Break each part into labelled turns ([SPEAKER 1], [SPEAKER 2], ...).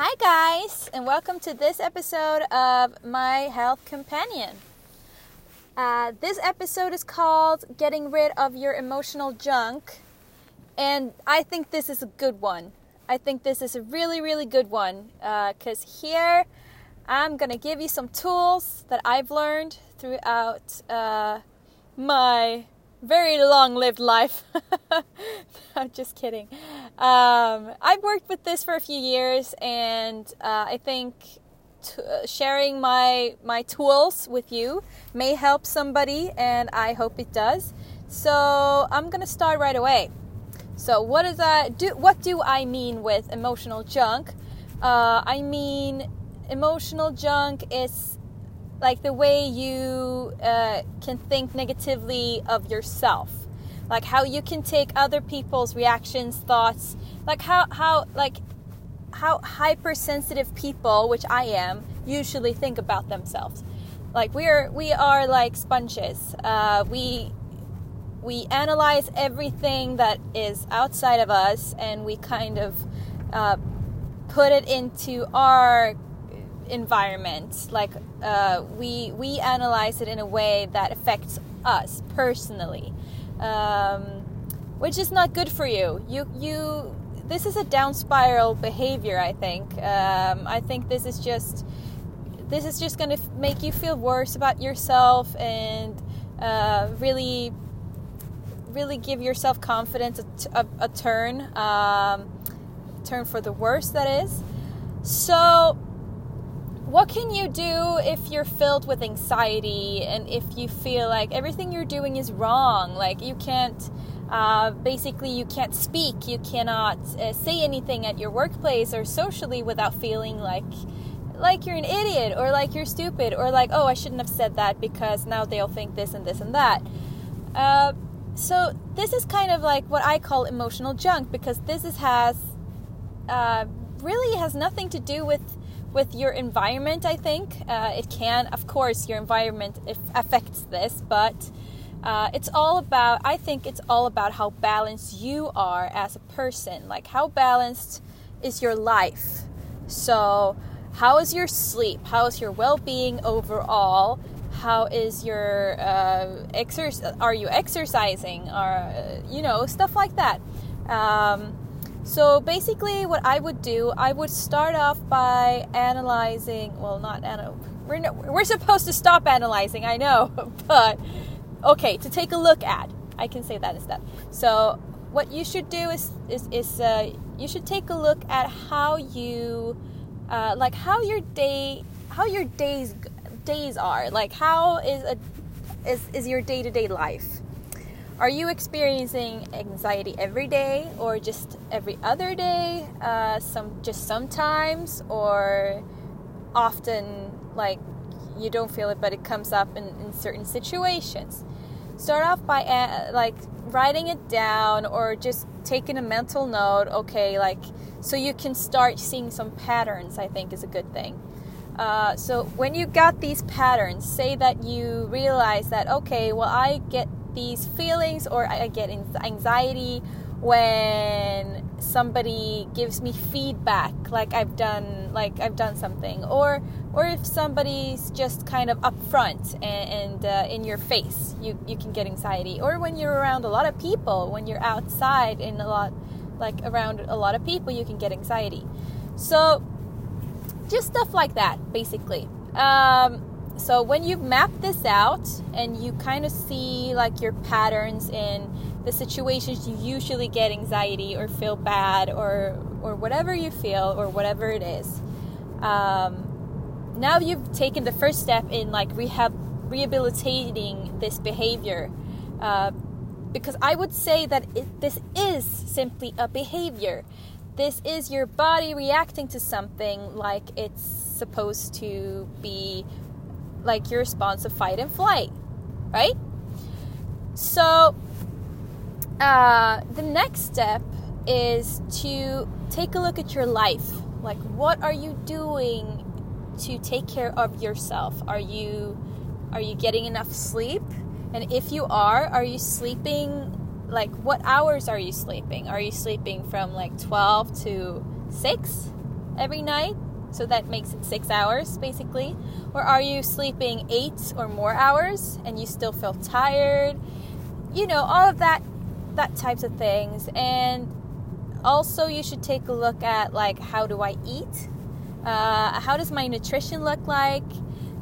[SPEAKER 1] Hi, guys, and welcome to this episode of My Health Companion. Uh, this episode is called Getting Rid of Your Emotional Junk, and I think this is a good one. I think this is a really, really good one because uh, here I'm going to give you some tools that I've learned throughout uh, my very long lived life. I'm just kidding. Um, I've worked with this for a few years, and uh, I think t- uh, sharing my my tools with you may help somebody, and I hope it does. So I'm gonna start right away. So what does that do? What do I mean with emotional junk? Uh, I mean emotional junk is like the way you uh, can think negatively of yourself. Like how you can take other people's reactions thoughts. Like how how like how hypersensitive people which i am usually think about themselves. Like we are we are like sponges. Uh, we we analyze everything that is outside of us and we kind of uh, put it into our environment. Like uh, we we analyze it in a way that affects us personally um, which is not good for you. You you this is a down spiral behavior i think. Um, i think this is just this is just going to make you feel worse about yourself and uh, really really give yourself confidence a turn um, turn for the worse that is. So what can you do if you're filled with anxiety and if you feel like everything you're doing is wrong? Like you can't uh, basically you can't speak you cannot uh, say anything at your workplace or socially without feeling like like you're an idiot or like you're stupid or like oh i shouldn't have said that because now they'll think this and this and that. Uh, so this is kind of like what i call emotional junk because this is has uh, really has nothing to do with with your environment, I think. Uh, it can, of course, your environment affects this, but uh, it's all about, I think it's all about how balanced you are as a person. Like, how balanced is your life? So, how is your sleep? How is your well being overall? How is your uh, exercise? Are you exercising? Or, you know, stuff like that. Um, so basically, what I would do, I would start off by analyzing. Well, not anal. We're no, we're supposed to stop analyzing. I know, but okay, to take a look at. I can say that instead. So what you should do is is is uh, you should take a look at how you uh, like how your day how your days days are like how is a is is your day to day life are you experiencing anxiety every day or just every other day? Uh, some just sometimes or often like you don't feel it but it comes up in, in certain situations. Start off by uh, like writing it down or just taking a mental note. Okay, like so you can start seeing some patterns. I think is a good thing. Uh, so when you got these patterns, say that you realize that okay, well I get these feelings or I get anxiety when somebody gives me feedback like I've done like I've done something. Or or if somebody's just kind of upfront and, and uh, in your face you you can get anxiety. Or when you're around a lot of people when you're outside in a lot like around a lot of people you can get anxiety. So just stuff like that basically. Um, so when you've mapped this out and you kind of see like your patterns in the situations you usually get anxiety or feel bad or or whatever you feel or whatever it is um, now you've taken the first step in like rehab rehabilitating this behavior uh, because i would say that it, this is simply a behavior. This is your body reacting to something like it's supposed to be like your response of fight and flight, right? So, uh, the next step is to take a look at your life. Like, what are you doing to take care of yourself? Are you are you getting enough sleep? And if you are, are you sleeping like what hours are you sleeping? Are you sleeping from like 12 to 6 every night? So that makes it six hours basically. Or are you sleeping eight or more hours and you still feel tired? You know, all of that that types of things. And also you should take a look at like how do I eat? Uh, how does my nutrition look like?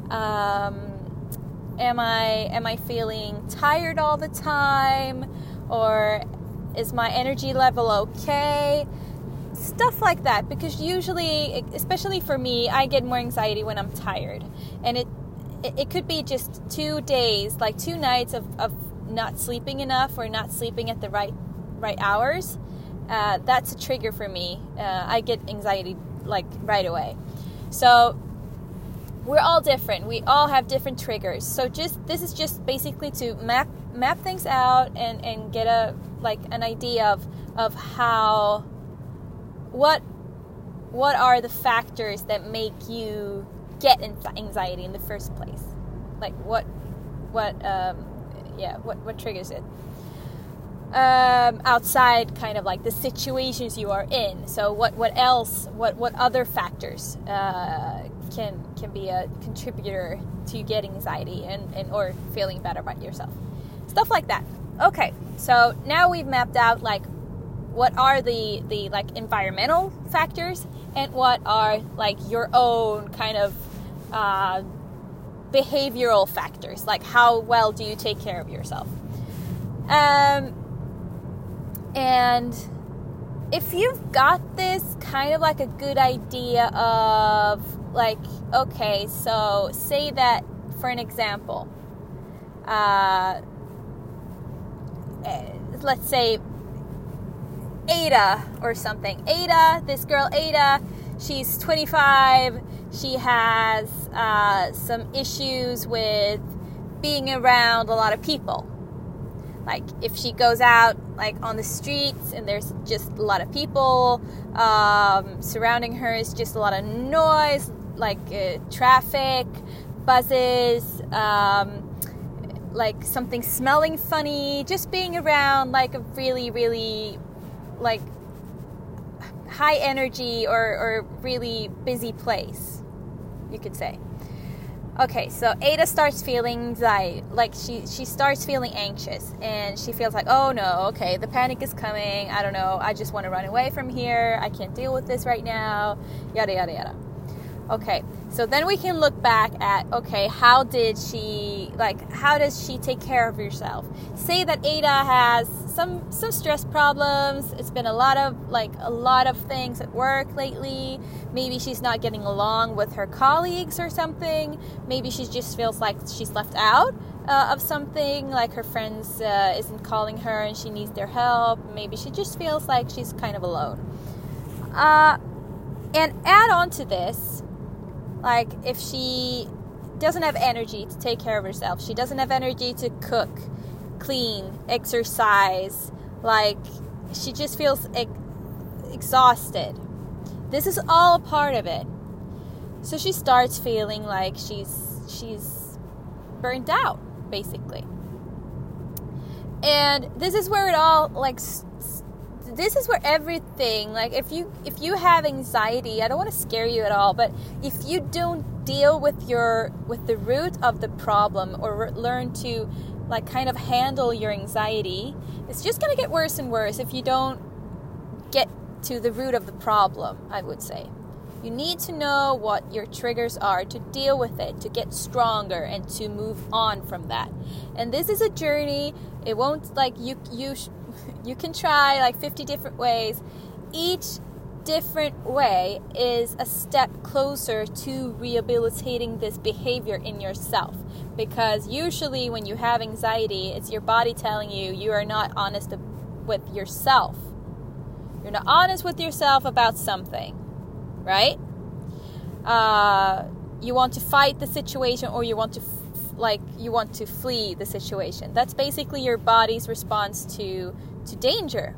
[SPEAKER 1] Um, am I am I feeling tired all the time? Or is my energy level okay? Stuff like that, because usually, especially for me, I get more anxiety when I'm tired, and it it could be just two days, like two nights of, of not sleeping enough or not sleeping at the right right hours. Uh, that's a trigger for me. Uh, I get anxiety like right away. So we're all different. We all have different triggers. So just this is just basically to map map things out and and get a like an idea of of how what what are the factors that make you get anxiety in the first place? Like what what um yeah what what triggers it? Um, outside kind of like the situations you are in. So what what else what what other factors uh, can can be a contributor to getting anxiety and, and or feeling better about yourself? Stuff like that. Okay, so now we've mapped out like what are the the like environmental factors and what are like your own kind of uh, behavioral factors, like how well do you take care of yourself. Um, and if you've got this kind of like a good idea of like okay, so say that for an example. Uh, let's say Ada or something. Ada, this girl Ada, she's 25. She has uh, some issues with being around a lot of people. Like if she goes out like on the streets and there's just a lot of people um, surrounding her is just a lot of noise, like uh, traffic, buzzes. Um, like something smelling funny, just being around like a really, really like high energy or, or really busy place, you could say. Okay, so Ada starts feeling like, like she she starts feeling anxious and she feels like, "Oh no, okay, the panic is coming. I don't know. I just want to run away from here. I can't deal with this right now." Yada yada yada. Okay, so then we can look back at okay, how did she like how does she take care of herself? Say that Ada has some some stress problems. It's been a lot of like a lot of things at work lately. Maybe she's not getting along with her colleagues or something. Maybe she just feels like she's left out uh, of something, like her friends uh, isn't calling her and she needs their help. Maybe she just feels like she's kind of alone. Uh, and add on to this like, if she doesn't have energy to take care of herself, she doesn't have energy to cook, clean, exercise, like, she just feels ex- exhausted. This is all part of it. So she starts feeling like she's she's burnt out basically. And this is where it all like this is where everything like if you if you have anxiety i don't want to scare you at all but if you don't deal with your with the root of the problem or learn to like kind of handle your anxiety it's just going to get worse and worse if you don't get to the root of the problem i would say you need to know what your triggers are to deal with it, to get stronger and to move on from that. And this is a journey. It won't like you you you can try like 50 different ways. Each different way is a step closer to rehabilitating this behavior in yourself. Because usually, when you have anxiety, it's your body telling you you are not honest with yourself. You're not honest with yourself about something, right? Uh, you want to fight the situation or you want to like you want to flee the situation that's basically your body's response to to danger.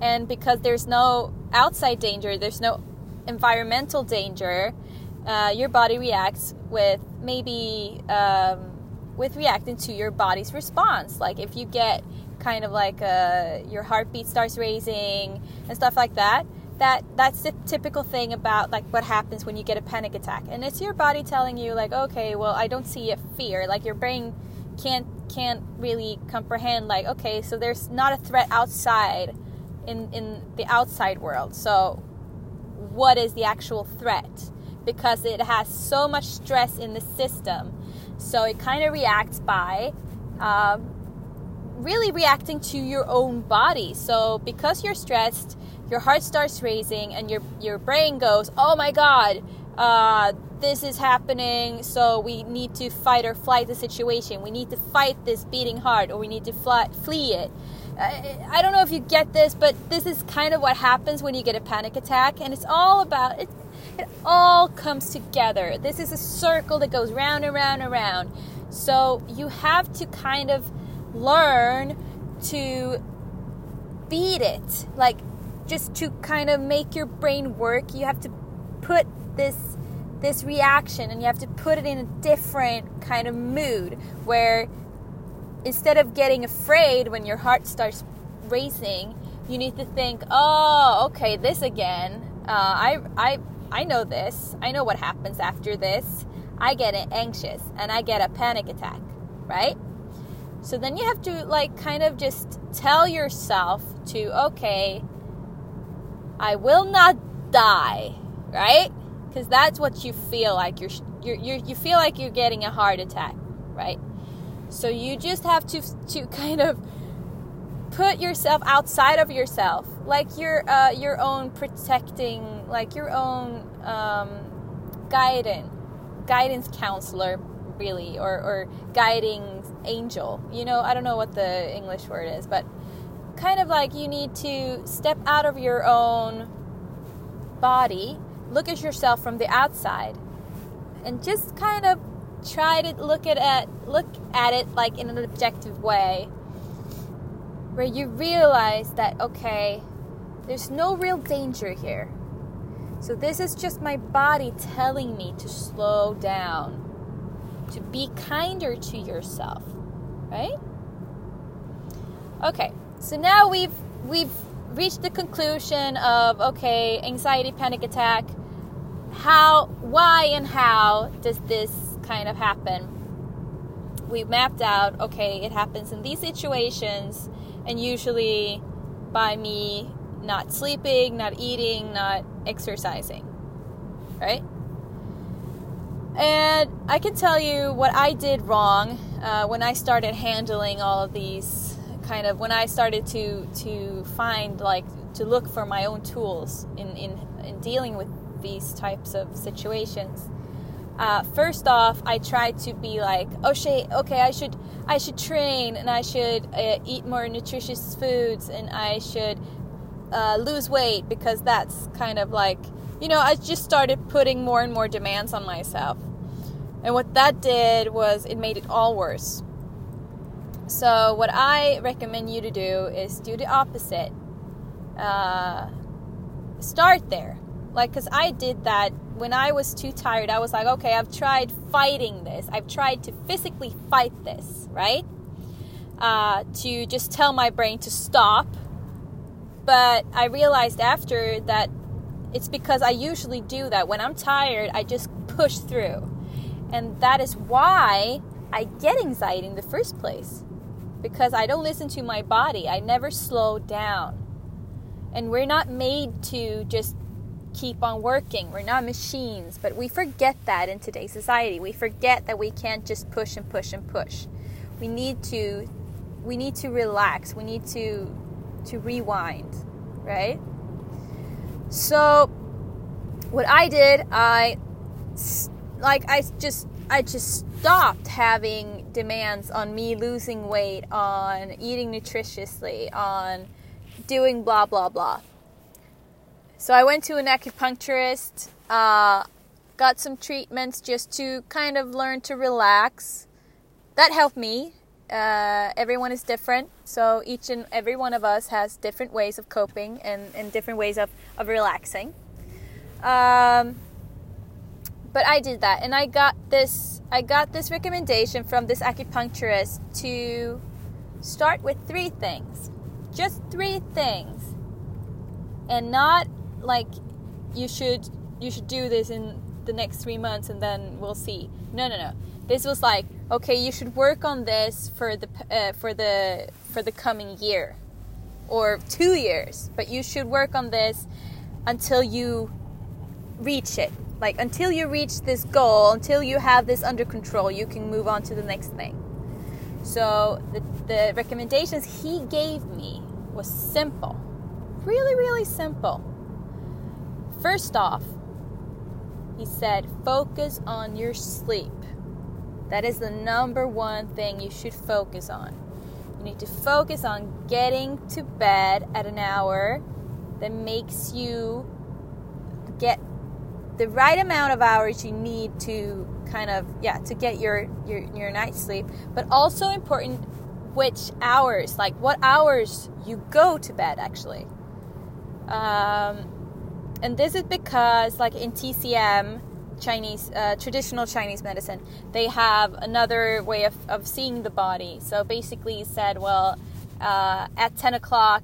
[SPEAKER 1] And because there's no outside danger, there's no environmental danger, uh, your body reacts with maybe um, with reacting to your body's response. Like if you get kind of like a, uh, your heartbeat starts raising and stuff like that, that that's the typical thing about like what happens when you get a panic attack. And it's your body telling you like okay well i don't see a fear. Like your brain can't can't really comprehend like okay so there's not a threat outside in in the outside world. So what is the actual threat? Because it has so much stress in the system. So it kind of reacts by um, really reacting to your own body. So because you're stressed your heart starts racing and your your brain goes oh my god uh, this is happening. So we need to fight or flight the situation. We need to fight this beating heart or we need to fly, flee it. I, I don't know if you get this but this is kind of what happens when you get a panic attack and it's all about it it all comes together. This is a circle that goes round and round and round. So you have to kind of learn to beat it. Like just to kind of make your brain work, you have to put this this reaction and you have to put it in a different kind of mood where instead of getting afraid when your heart starts racing, you need to think, "Oh, okay, this again. Uh, I I I know this. I know what happens after this. I get anxious and I get a panic attack, right?" So then you have to like kind of just tell yourself to, "Okay, I will not die, right? Because that's what you feel like. You're, you're, you're, you feel like you're getting a heart attack, right? So you just have to, to kind of put yourself outside of yourself, like your, uh, your own protecting, like your own um, guidance, guidance counselor, really, or, or guiding angel. You know, I don't know what the English word is, but kind of like you need to step out of your own body, look at yourself from the outside, and just kind of try to look at it, look at it like in an objective way, where you realize that okay, there's no real danger here. So this is just my body telling me to slow down, to be kinder to yourself, right? Okay, so now we've we've reached the conclusion of okay, anxiety panic attack. How why and how does this kind of happen? We mapped out okay, it happens in these situations and usually by me not sleeping, not eating, not exercising. Right? And I can tell you what I did wrong uh, when I started handling all of these kind of when I started to to find like to look for my own tools in in, in dealing with these types of situations. Uh, first off, I tried to be like, oh shit, okay, I should I should train and I should uh, eat more nutritious foods and I should uh, lose weight because that's kind of like you know I just started putting more and more demands on myself, and what that did was it made it all worse so, what I recommend you to do is do the opposite. Uh, start there. Like, because I did that when I was too tired. I was like, okay, I've tried fighting this, I've tried to physically fight this, right? Uh, to just tell my brain to stop. But I realized after that it's because I usually do that. When I'm tired, I just push through. And that is why I get anxiety in the first place because I don't listen to my body. I never slow down. And we're not made to just keep on working. We're not machines, but we forget that in today's society. We forget that we can't just push and push and push. We need to we need to relax. We need to to rewind, right? So what I did, I like I just I just stopped having demands on me losing weight, on eating nutritiously, on doing blah blah blah. So I went to an acupuncturist, uh, got some treatments just to kind of learn to relax. That helped me. Uh, everyone is different, so each and every one of us has different ways of coping and, and different ways of, of relaxing. Um, but I did that, and I got this. I got this recommendation from this acupuncturist to start with three things, just three things, and not like you should you should do this in the next three months and then we'll see. No, no, no. This was like, okay, you should work on this for the uh, for the for the coming year or two years, but you should work on this until you reach it. Like until you reach this goal, until you have this under control, you can move on to the next thing. So the, the recommendations he gave me was simple. Really, really simple. First off, he said, focus on your sleep. That is the number one thing you should focus on. You need to focus on getting to bed at an hour that makes you get the right amount of hours you need to kind of yeah to get your your, your night's sleep but also important which hours like what hours you go to bed actually. Um, and this is because like in tcm chinese uh, traditional chinese medicine they have another way of, of seeing the body. So basically said well uh, at 10 o'clock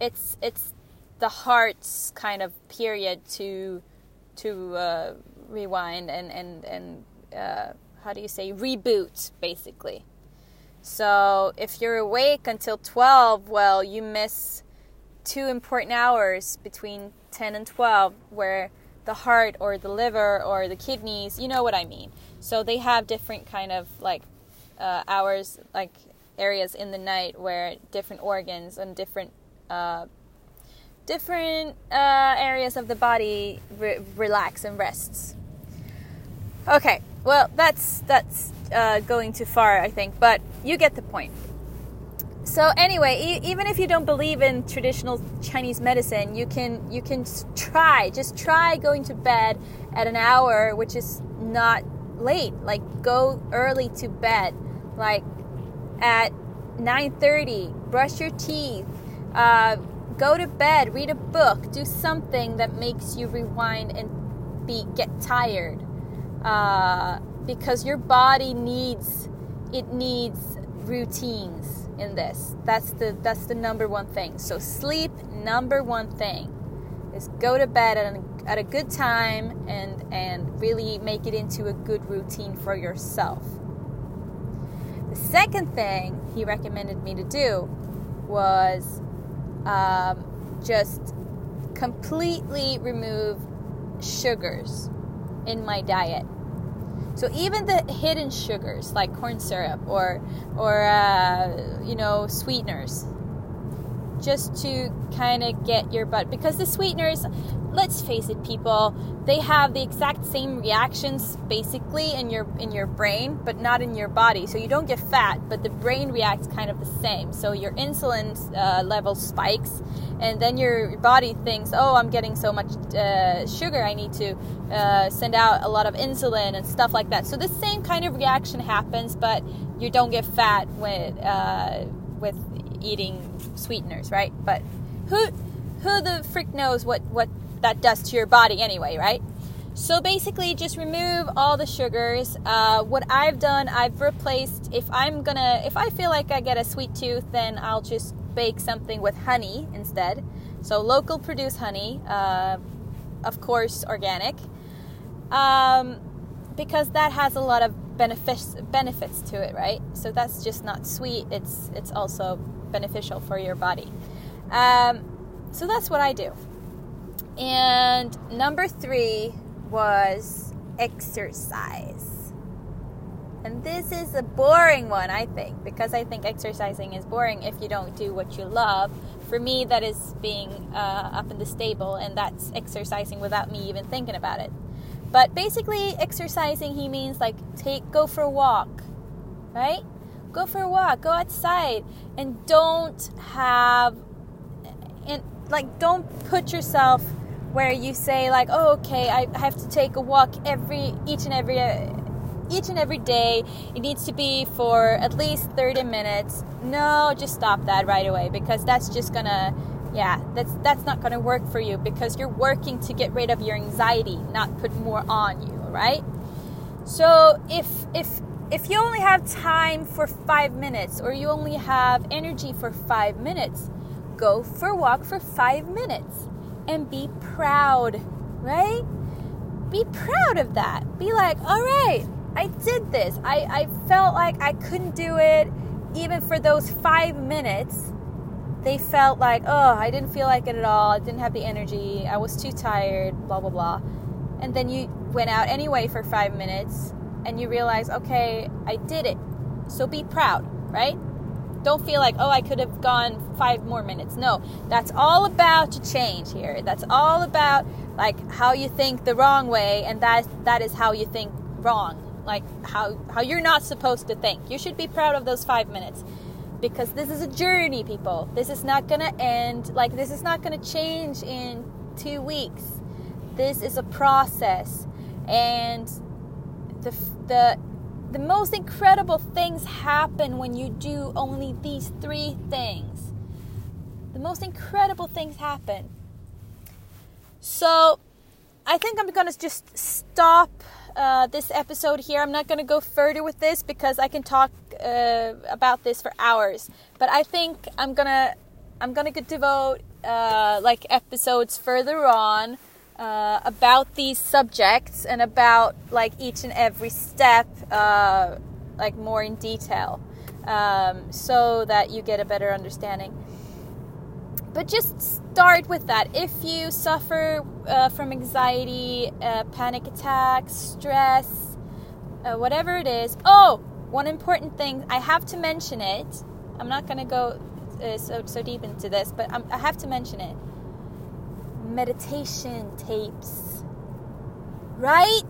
[SPEAKER 1] it's it's the heart's kind of period to to uh, rewind and and and uh, how do you say reboot basically. So if you're awake until 12, well, you miss two important hours between 10 and 12 where the heart or the liver or the kidneys, you know what I mean. So they have different kind of like uh, hours, like areas in the night where different organs and different uh, different uh, areas of the body re- relax and rests. Okay, well that's that's uh, going too far, I think, but you get the point. So anyway, e- even if you don't believe in traditional Chinese medicine, you can you can try just try going to bed at an hour which is not late. Like go early to bed, like at 9:30. Brush your teeth. Uh, go to bed, read a book, do something that makes you rewind and be get tired, uh, because your body needs it needs routines in this. That's the that's the number one thing. So sleep, number one thing, is go to bed at, a, at a good time and and really make it into a good routine for yourself. The second thing he recommended me to do was um, just completely remove sugars in my diet. So even the hidden sugars like corn syrup or or uh, you know sweeteners, just to kind of get your butt because the sweeteners let's face it people they have the exact same reactions basically in your in your brain but not in your body. So you don't get fat but the brain reacts kind of the same. So your insulin uh, level spikes and then your body thinks oh i'm getting so much uh, sugar i need to uh, send out a lot of insulin and stuff like that. So the same kind of reaction happens but you don't get fat with uh, with eating sweeteners right but who who the frick knows what what that does to your body anyway, right? So basically, just remove all the sugars. Uh, what I've done, I've replaced. If I'm gonna, if I feel like I get a sweet tooth, then I'll just bake something with honey instead. So local produced honey, uh, of course, organic, um, because that has a lot of benefits benefits to it, right? So that's just not sweet. It's it's also beneficial for your body. Um, so that's what I do. And number three was exercise. And this is a boring one, I think, because I think exercising is boring if you don't do what you love. For me, that is being uh, up in the stable, and that's exercising without me even thinking about it. But basically, exercising, he means like take go for a walk, right? Go for a walk, go outside, and don't have, and like don't put yourself where you say like, oh, okay, I have to take a walk every each and every uh, each and every day. It needs to be for at least 30 minutes. No, just stop that right away because that's just gonna yeah, that's that's not gonna work for you because you're working to get rid of your anxiety, not put more on you, right? So if if if you only have time for five minutes or you only have energy for five minutes, go for a walk for five minutes and be proud, right? Be proud of that. Be like, all right, I did this. I, I felt like I couldn't do it even for those five minutes. They felt like, oh, I didn't feel like it at all. I didn't have the energy. I was too tired, blah, blah, blah. And then you went out anyway for five minutes and you realize, okay, I did it. So be proud, right? Don't feel like, oh, I could have gone five more minutes. No, that's all about change here. That's all about like how you think the wrong way, and that that is how you think wrong. Like how how you're not supposed to think. You should be proud of those five minutes because this is a journey, people. This is not gonna end. Like this is not gonna change in two weeks. This is a process, and the the the most incredible things happen when you do only these three things. The most incredible things happen. So, I think I'm gonna just stop uh, this episode here. I'm not gonna go further with this because I can talk uh, about this for hours. But I think I'm gonna I'm gonna devote uh, like episodes further on uh, about these subjects and about like each and every step uh, like more in detail um, so that you get a better understanding but just start with that if you suffer uh, from anxiety uh, panic attacks stress uh, whatever it is oh one important thing i have to mention it i'm not going to go uh, so, so deep into this but I'm, i have to mention it meditation tapes. Right?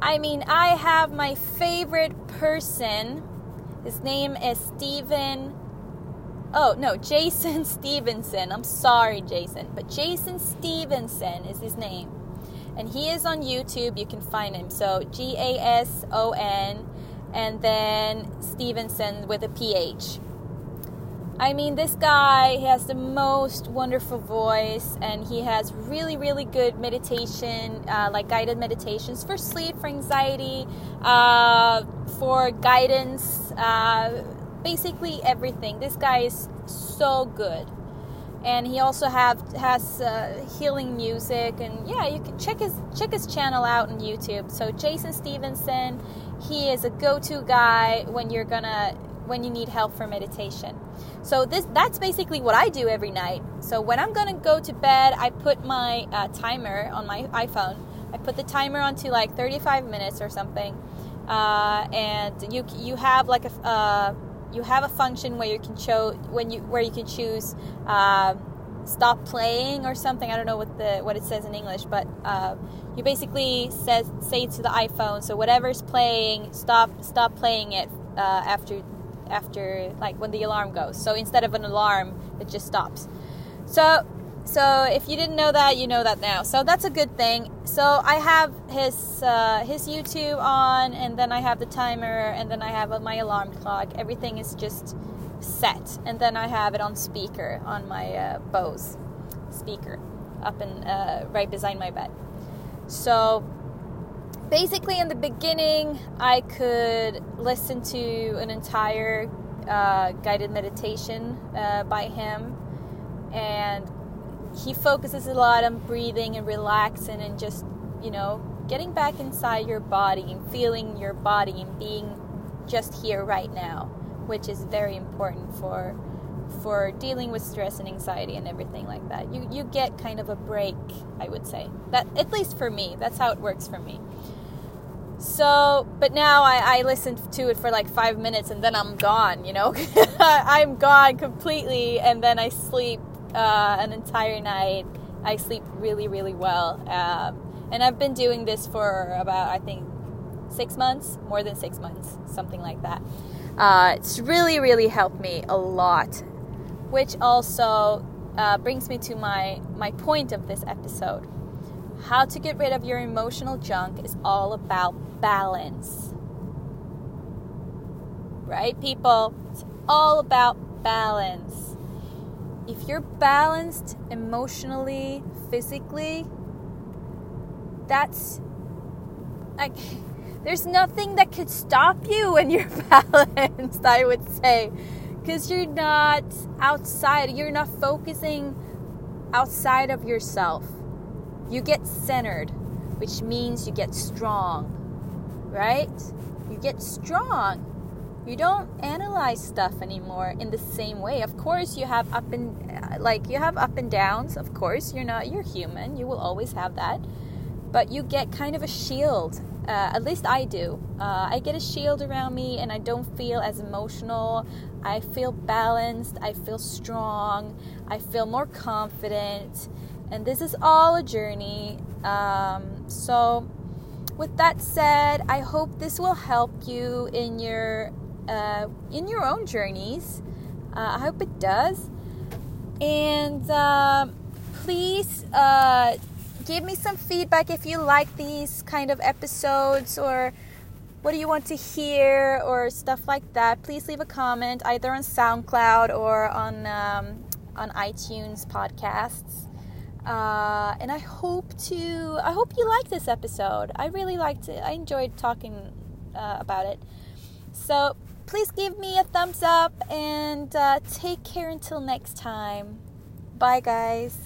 [SPEAKER 1] I mean, I have my favorite person. His name is Stephen. Oh, no, Jason Stephenson. I'm sorry, Jason. But Jason Stephenson is his name. And he is on YouTube. You can find him. So G A S O N and then Stephenson with a PH. I mean, this guy has the most wonderful voice, and he has really, really good meditation, uh, like guided meditations for sleep, for anxiety, uh, for guidance, uh, basically everything. This guy is so good, and he also have has uh, healing music, and yeah, you can check his check his channel out on YouTube. So Jason Stephenson, he is a go-to guy when you're gonna when you need help for meditation. So this that's basically what I do every night. So when I'm gonna go to bed, I put my uh, timer on my iPhone. I put the timer onto like 35 minutes or something, uh, and you you have like a uh, you have a function where you can show when you where you can choose uh, stop playing or something. I don't know what the what it says in English, but uh, you basically says say to the iPhone, so whatever's playing, stop stop playing it uh, after after like when the alarm goes. So instead of an alarm, it just stops. So so if you didn't know that, you know that now. So that's a good thing. So I have his uh, his YouTube on, and then I have the timer, and then I have my alarm clock. Everything is just set, and then I have it on speaker on my uh, Bose speaker up in uh, right beside my bed. So basically in the beginning i could listen to an entire uh, guided meditation uh, by him and he focuses a lot on breathing and relaxing and just you know getting back inside your body and feeling your body and being just here right now which is very important for for dealing with stress and anxiety and everything like that. You you get kind of a break i would say. That at least for me that's how it works for me. So, but now I, I listen to it for like five minutes and then I'm gone, you know? I'm gone completely and then I sleep uh, an entire night. I sleep really, really well. Um, and I've been doing this for about, I think, six months, more than six months, something like that. Uh, it's really, really helped me a lot, which also uh, brings me to my, my point of this episode. How to get rid of your emotional junk is all about balance. Right, people? It's all about balance. If you're balanced emotionally, physically, that's like there's nothing that could stop you when you're balanced, I would say. Because you're not outside, you're not focusing outside of yourself. You get centered, which means you get strong, right? You get strong. You don't analyze stuff anymore in the same way. Of course, you have up and uh, like you have up and downs. Of course, you're not you're human. You will always have that. But you get kind of a shield. Uh, at least I do. Uh, I get a shield around me, and I don't feel as emotional. I feel balanced. I feel strong. I feel more confident. And this is all a journey. Um, so, with that said, I hope this will help you in your uh, in your own journeys. Uh, I hope it does. And uh, please uh, give me some feedback if you like these kind of episodes or what do you want to hear or stuff like that. Please leave a comment either on SoundCloud or on um, on iTunes podcasts. Uh, and I hope to I hope you like this episode. I really liked it. I enjoyed talking uh, about it. So please give me a thumbs up and uh, take care until next time. Bye, guys.